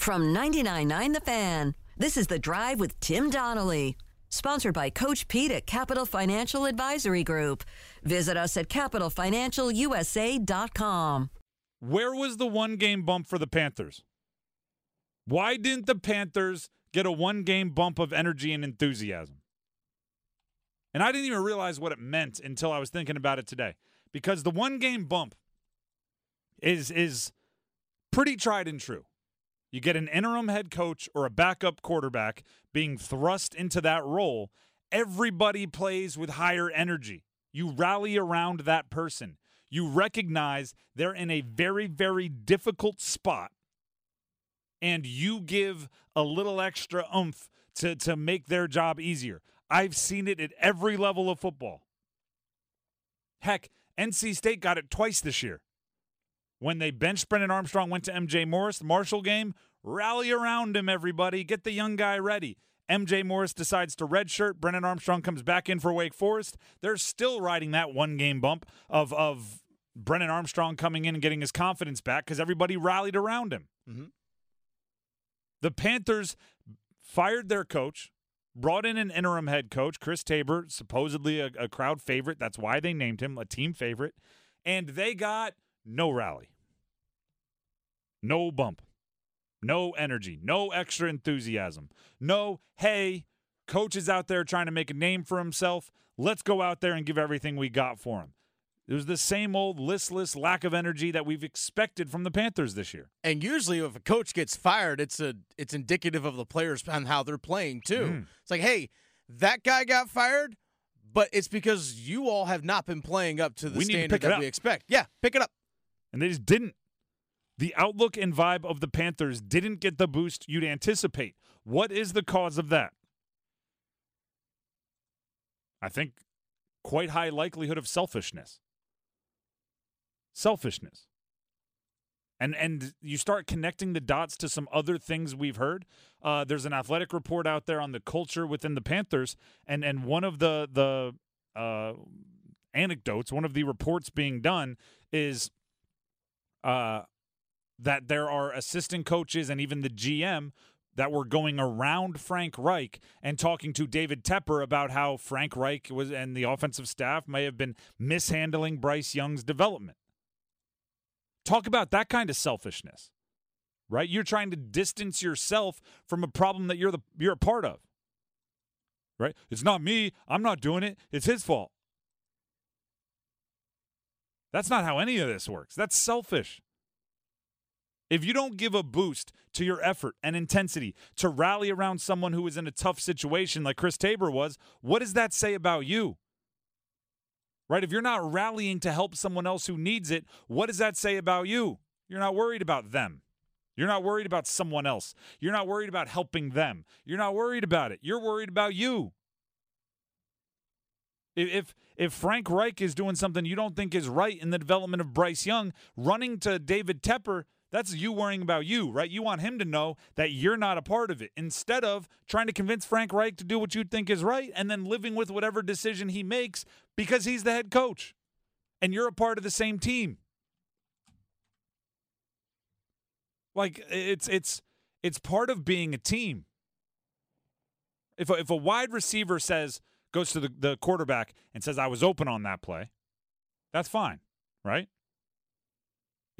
From 99.9 The Fan, this is The Drive with Tim Donnelly. Sponsored by Coach Pete at Capital Financial Advisory Group. Visit us at capitalfinancialusa.com. Where was the one game bump for the Panthers? Why didn't the Panthers get a one game bump of energy and enthusiasm? And I didn't even realize what it meant until I was thinking about it today. Because the one game bump is is pretty tried and true. You get an interim head coach or a backup quarterback being thrust into that role. Everybody plays with higher energy. You rally around that person. You recognize they're in a very, very difficult spot, and you give a little extra oomph to, to make their job easier. I've seen it at every level of football. Heck, NC State got it twice this year. When they benched Brennan Armstrong, went to MJ Morris, the Marshall game, rally around him, everybody. Get the young guy ready. MJ Morris decides to redshirt. Brennan Armstrong comes back in for Wake Forest. They're still riding that one game bump of, of Brennan Armstrong coming in and getting his confidence back because everybody rallied around him. Mm-hmm. The Panthers fired their coach, brought in an interim head coach, Chris Tabor, supposedly a, a crowd favorite. That's why they named him a team favorite. And they got no rally, no bump, no energy, no extra enthusiasm, no, hey, coach is out there trying to make a name for himself. Let's go out there and give everything we got for him. It was the same old listless lack of energy that we've expected from the Panthers this year. And usually, if a coach gets fired, it's a it's indicative of the players and how they're playing too. Mm. It's like, hey, that guy got fired, but it's because you all have not been playing up to the We need to standard that up. we expect. Yeah, pick it up. and they just didn't. The outlook and vibe of the Panthers didn't get the boost you'd anticipate. What is the cause of that? I think quite high likelihood of selfishness. Selfishness. And and you start connecting the dots to some other things we've heard. Uh, there's an athletic report out there on the culture within the Panthers, and and one of the the uh, anecdotes, one of the reports being done is uh, that there are assistant coaches and even the GM that were going around Frank Reich and talking to David Tepper about how Frank Reich was and the offensive staff may have been mishandling Bryce Young's development. Talk about that kind of selfishness. Right? You're trying to distance yourself from a problem that you're the you're a part of. Right? It's not me. I'm not doing it. It's his fault. That's not how any of this works. That's selfish. If you don't give a boost to your effort and intensity to rally around someone who is in a tough situation like Chris Tabor was, what does that say about you? Right? If you're not rallying to help someone else who needs it, what does that say about you? You're not worried about them. You're not worried about someone else. You're not worried about helping them. You're not worried about it. You're worried about you. If if, if Frank Reich is doing something you don't think is right in the development of Bryce Young, running to David Tepper, that's you worrying about you, right? You want him to know that you're not a part of it instead of trying to convince Frank Reich to do what you think is right and then living with whatever decision he makes because he's the head coach and you're a part of the same team. Like it's it's it's part of being a team. If a, if a wide receiver says goes to the, the quarterback and says I was open on that play, that's fine, right?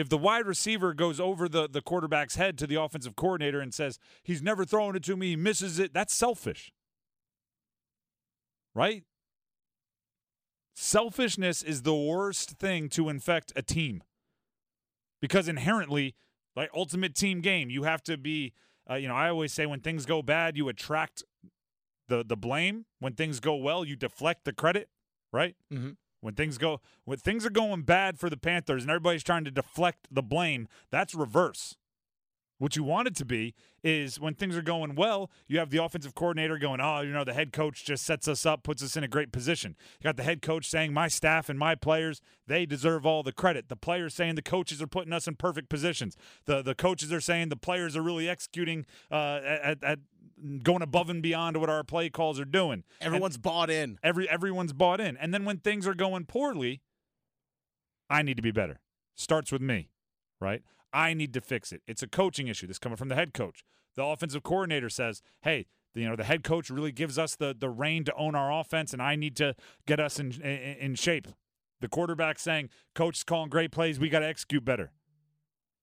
If the wide receiver goes over the, the quarterback's head to the offensive coordinator and says, he's never throwing it to me, he misses it, that's selfish. Right? Selfishness is the worst thing to infect a team. Because inherently, like ultimate team game, you have to be, uh, you know, I always say when things go bad, you attract the the blame. When things go well, you deflect the credit, right? Mm-hmm. When things go when things are going bad for the Panthers and everybody's trying to deflect the blame, that's reverse. What you want it to be is when things are going well, you have the offensive coordinator going, "Oh, you know, the head coach just sets us up, puts us in a great position." You got the head coach saying, "My staff and my players, they deserve all the credit." The players saying the coaches are putting us in perfect positions. The the coaches are saying the players are really executing uh, at, at going above and beyond what our play calls are doing. And- Everyone's bought in. every everyone's bought in. And then when things are going poorly, I need to be better. Starts with me, right? I need to fix it. It's a coaching issue. This coming from the head coach. The offensive coordinator says, "Hey, you know the head coach really gives us the the reign to own our offense, and I need to get us in in, in shape." The quarterback saying, "Coach is calling great plays. We got to execute better."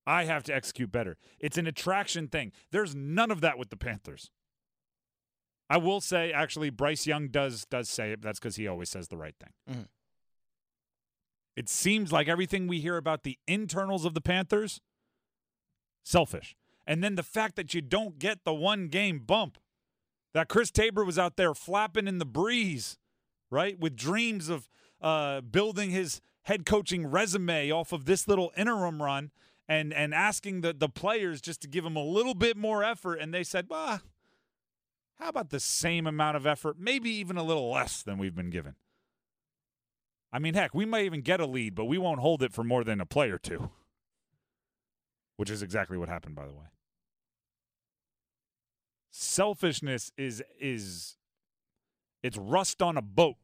I have to execute better. It's an attraction thing. There's none of that with the Panthers. I will say, actually, Bryce Young does does say it. That's because he always says the right thing. Mhm. It seems like everything we hear about the internals of the Panthers, selfish. And then the fact that you don't get the one game bump, that Chris Tabor was out there flapping in the breeze, right, with dreams of uh, building his head coaching resume off of this little interim run, and and asking the the players just to give him a little bit more effort, and they said, "Bah, how about the same amount of effort, maybe even a little less than we've been given?" I mean, heck, we might even get a lead, but we won't hold it for more than a play or two. Which is exactly what happened, by the way. Selfishness is is it's rust on a boat.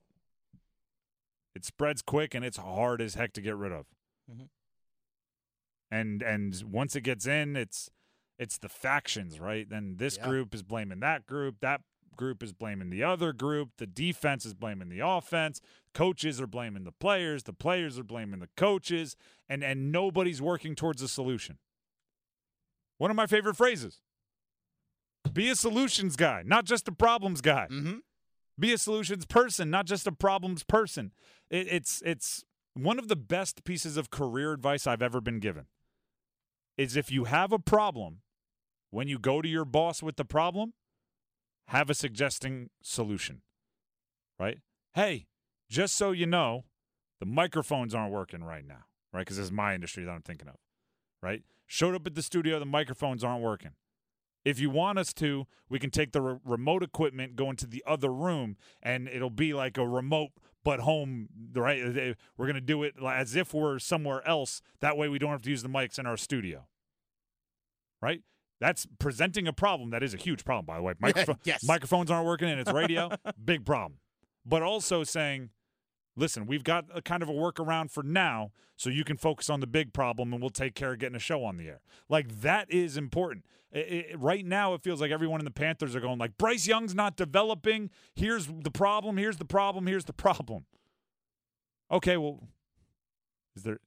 It spreads quick and it's hard as heck to get rid of. Mhm. And and once it gets in, it's it's the factions, right? Then this Yeah. group is blaming that group, that group is blaming the other group, the defense is blaming the offense, coaches are blaming the players, the players are blaming the coaches, and and nobody's working towards a solution. One of my favorite phrases. Be a solutions guy, not just a problems guy Mm-hmm. be a solutions person, not just a problems person. It, it's it's one of the best pieces of career advice I've ever been given. Is if you have a problem, when you go to your boss with the problem, have a suggesting solution. Right? Hey, just so you know, the microphones aren't working right now. Right? Because this is my industry that I'm thinking of. Right? Showed up at the studio, the microphones aren't working. If you want us to, we can take the re- remote equipment, go into the other room, and it'll be like a remote but home. Right? We're gonna do it as if we're somewhere else. That way, we don't have to use the mics in our studio. Right? That's presenting a problem. That is a huge problem, by the way. Micropho- Yes. Microphones aren't working, and it's radio. Big problem. But also saying, listen, we've got a kind of a workaround for now, so you can focus on the big problem, and we'll take care of getting a show on the air. Like that is important. I- I- right now, it feels like everyone in the Panthers are going like, Bryce Young's not developing. Here's the problem. Here's the problem. Here's the problem. Okay, well, is there?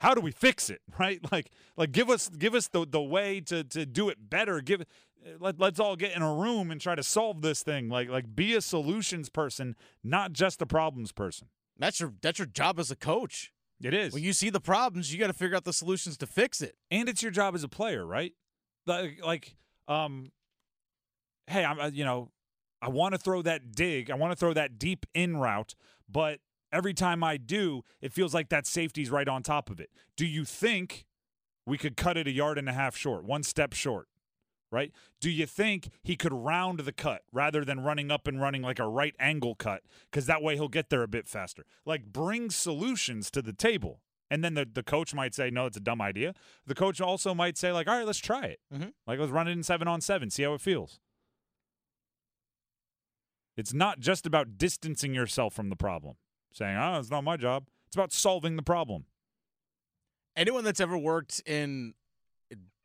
How do we fix it? Right? Like, like give us give us the the way to to do it better. Give let let's all get in a room and try to solve this thing. Like like be a solutions person, not just a problems person. That's your that's your job as a coach. It is. When you see the problems, you got to figure out the solutions to fix it. and it's your job as a player, right? Like, like um, hey, I'm, uh, you know, I want to throw that dig, I want to throw that deep in route, but every time I do, it feels like that safety's right on top of it. Do you think we could cut it a yard and a half short, one step short? Right? Do you think he could round the cut rather than running up and running like a right angle cut? Because that way he'll get there a bit faster. Like, bring solutions to the table. And then the, the coach might say, no, it's a dumb idea. The coach also might say, like, all right, let's try it. Mhm. Like, let's run it in seven on seven, see how it feels. It's not just about distancing yourself from the problem, saying, oh, it's not my job. It's about solving the problem. Anyone that's ever worked in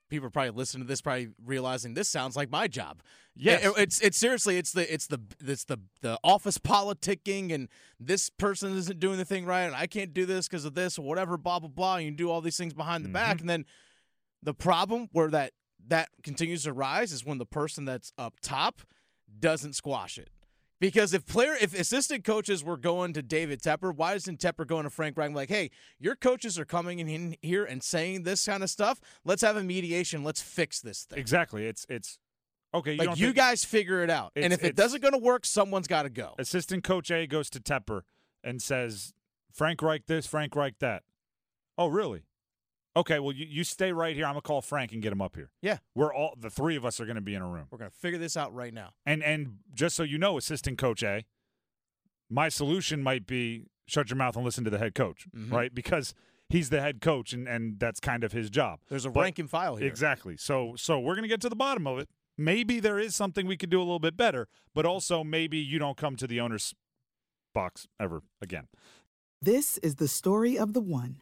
people are probably listening to this probably realizing this sounds like my job. Yes. It- it's it's seriously it's the it's the it's the the office politicking and this person isn't doing the thing right and I can't do this because of this or whatever blah blah blah you do all these things behind the back mm-hmm. and then the problem where that that continues to rise is when the person that's up top doesn't squash it. Because if player, if assistant coaches were going to David Tepper, why isn't Tepper going to Frank Reich like, hey, your coaches are coming in here and saying this kind of stuff. Let's have a mediation. Let's fix this thing. Exactly. It's it's okay. You like you guys figure it out. And if it doesn't going to work, someone's got to go. assistant coach A goes to Tepper and says, Frank Reich this, Frank Reich that. Oh, really? Okay, well, you, you stay right here. I'm gonna call Frank and get him up here. Yeah. We're all the three of us are gonna be in a room. We're going to figure this out right now. And and just so you know, assistant coach A, my solution might be shut your mouth and listen to the head coach, Mhm. right? Because he's the head coach and, and that's kind of his job. There's a But- rank and file here. Exactly. So so we're gonna get to the bottom of it. Maybe there is something we could do a little bit better, but also maybe you don't come to the owner's box ever again. This is the story of the one.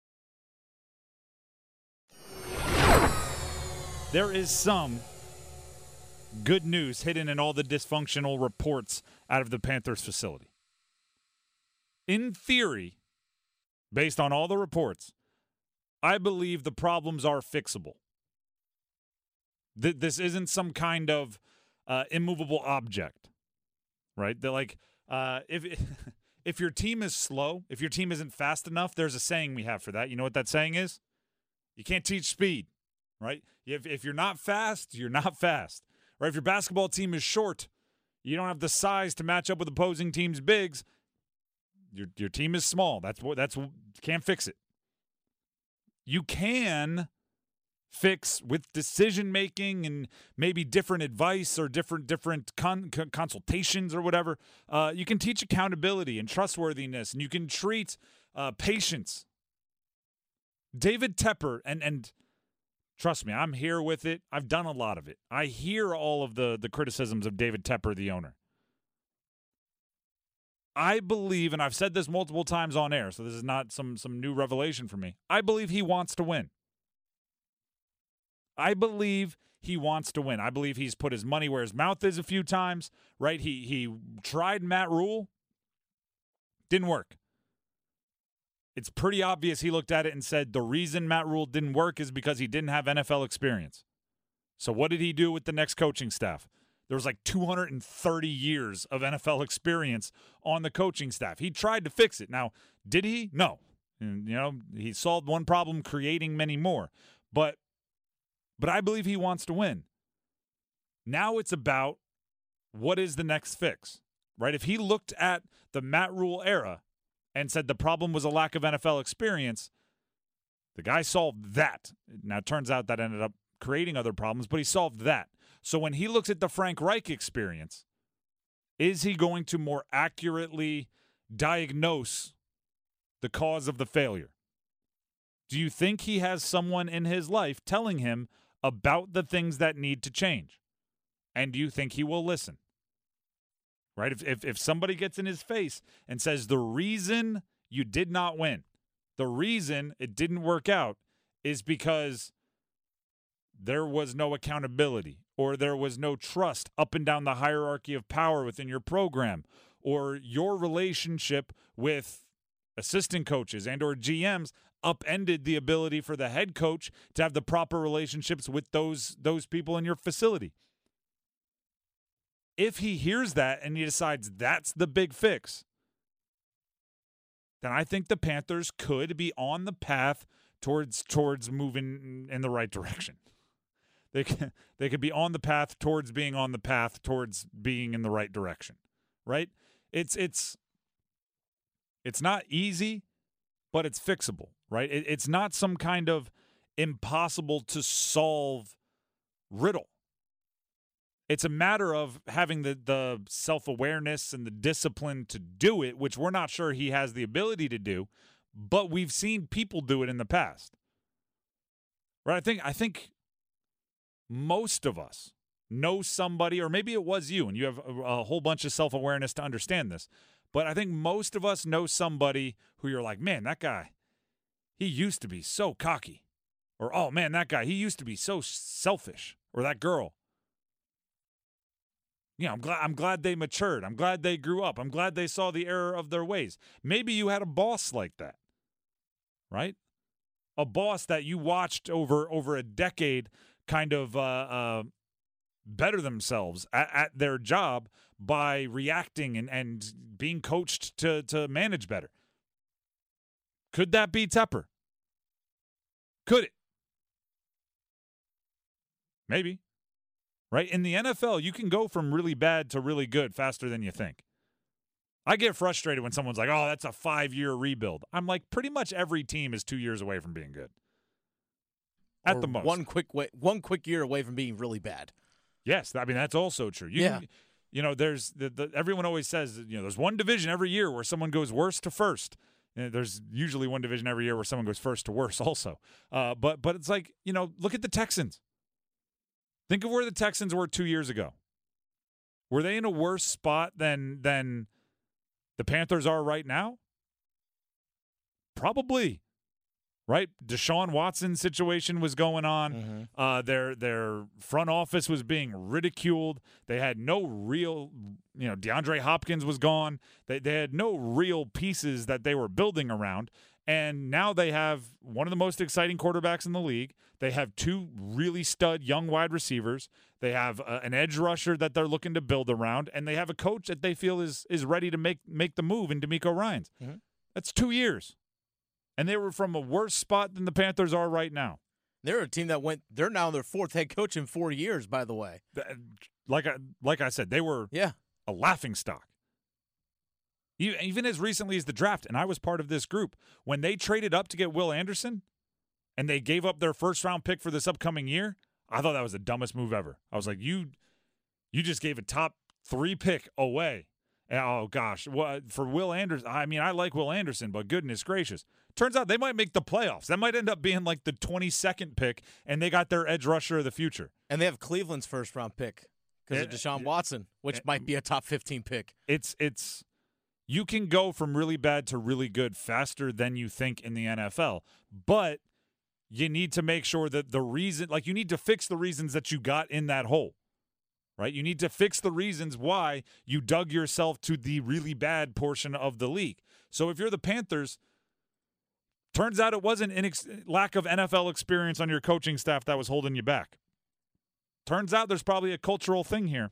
There is some good news hidden in all the dysfunctional reports out of the Panthers facility. In theory, based on all the reports, I believe the problems are fixable. Th- this isn't some kind of uh, immovable object, right? They're like, uh, if if your team is slow, if your team isn't fast enough, there's a saying we have for that. You know what that saying is? You can't teach speed right? If, if you're not fast, you're not fast, right? If your basketball team is short, you don't have the size to match up with opposing teams' bigs. Your your team is small. That's what that's can't fix it. You can fix with decision making and maybe different advice or different different con- consultations or whatever. Uh, you can teach accountability and trustworthiness, and you can treat uh, patience. David Tepper and and Trust me, I'm here with it. I've done a lot of it. I hear all of the the criticisms of David Tepper, the owner. I believe, and I've said this multiple times on air, so this is not some some new revelation for me. I believe he wants to win. I believe he wants to win. I believe he's put his money where his mouth is a few times, right? He he tried Matt Rhule. Didn't work it's pretty obvious he looked at it and said the reason Matt Rhule didn't work is because he didn't have NFL experience. So what did he do with the next coaching staff? There was like 230 years of NFL experience on the coaching staff. He tried to fix it. Now, did he? No. And, you know, he solved one problem creating many more. But but I believe he wants to win. Now it's about what is the next fix? Right? If he looked at the Matt Rhule era and said the problem was a lack of NFL experience. The guy solved that. Now, it turns out that ended up creating other problems, but he solved that. So when he looks at the Frank Reich experience, is he going to more accurately diagnose the cause of the failure? Do you think he has someone in his life telling him about the things that need to change? And do you think he will listen? Right? If, if, if somebody gets in his face and says, the reason you did not win, the reason it didn't work out is because there was no accountability or there was no trust up and down the hierarchy of power within your program or your relationship with assistant coaches and or GMs upended the ability for the head coach to have the proper relationships with those those people in your facility if he hears that and he decides that's the big fix, then I think the Panthers could be on the path towards towards moving in the right direction. They can, they could be on the path towards being on the path towards being in the right direction. Right? It's it's it's not easy, but it's fixable, right? It, it's not some kind of impossible to solve riddle. It's a matter of having the the self awareness and the discipline to do it, which we're not sure he has the ability to do, but we've seen people do it in the past. Right? I think I think most of us know somebody, or maybe it was you, and you have a, a whole bunch of self awareness to understand this. But I think most of us know somebody who you're like, man, that guy, he used to be so cocky. Or, oh man, that guy, he used to be so selfish. Or that girl, you know, I'm glad I'm glad they matured. I'm glad they grew up. I'm glad they saw the error of their ways. Maybe you had a boss like that. Right? A boss that you watched over over a decade kind of uh, uh, better themselves at, at their job by reacting and, and being coached to to manage better. Could that be Tepper? Could it? Maybe right? In the NFL, you can go from really bad to really good faster than you think. I get frustrated when someone's like, oh, that's a five year rebuild. I'm like, pretty much every team is two years away from being good. at Or the most. One quick way, one quick year away from being really bad. Yes, I mean that's also true. You, Yeah. you know, there's the, the everyone always says you know there's one division every year where someone goes worst to first. And there's usually one division every year where someone goes first to worst also. Uh, but but it's like you know look at the Texans. Think of where the Texans were two years ago. Were they in a worse spot than than the Panthers are right now? Probably. Right? Deshaun Watson situation was going on. Mm-hmm. Uh, their their front office was being ridiculed. They had no real, you know, DeAndre Hopkins was gone. They they had no real pieces that they were building around. And now they have one of the most exciting quarterbacks in the league. They have two really stud young wide receivers. They have uh, an edge rusher that they're looking to build around, and they have a coach that they feel is is ready to make make the move in DeMeco Ryans. Mhm. That's two years, and they were from a worse spot than the Panthers are right now. They're a team that went. They're now their fourth head coach in four years. By the way, Like I like I said, they were yeah, a laughing stock. Even as recently as the draft, and I was part of this group, when they traded up to get Will Anderson and they gave up their first round pick for this upcoming year, I thought that was the dumbest move ever. I was like, you you just gave a top three pick away. And, oh gosh, what for Will Anderson? I mean, I like Will Anderson, but goodness gracious. Turns out they might make the playoffs. That might end up being like the 22nd pick, and they got their edge rusher of the future. and they have Cleveland's first round pick because of Deshaun. Watson, which might be a top fifteen pick. it's it's you can go from really bad to really good faster than you think in the NFL, but you need to make sure that the reason like you need to fix the reasons that you got in that hole. Right? You need to fix the reasons why you dug yourself to the really bad portion of the league. So if you're the Panthers, turns out it wasn't an ex- lack of NFL experience on your coaching staff that was holding you back. Turns out there's probably a cultural thing here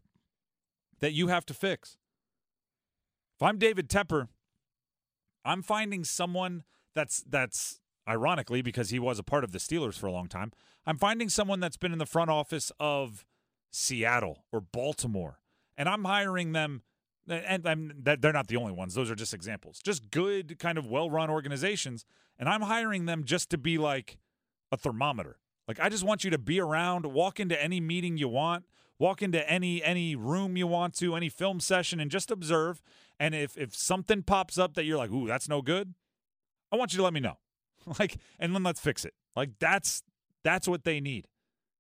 that you have to fix. If I'm David Tepper, I'm finding someone that's that's ironically because he was a part of the Steelers for a long time. I'm finding someone that's been in the front office of Seattle or Baltimore, and I'm hiring them. And they're not the only ones; those are just examples. Just good, kind of well-run organizations, and I'm hiring them just to be like a thermometer. Like I just want you to be around, walk into any meeting you want, walk into any any room you want to, any film session, and just observe. And if if something pops up that you're like, ooh, that's no good, I want you to let me know. like, and then let's fix it. Like that's that's what they need.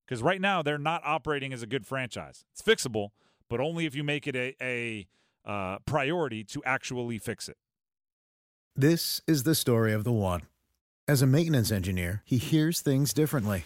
Because right now they're not operating as a good franchise. It's fixable, but only if you make it a, a uh, priority to actually fix it. This is the story of the one. As a maintenance engineer, he hears things differently.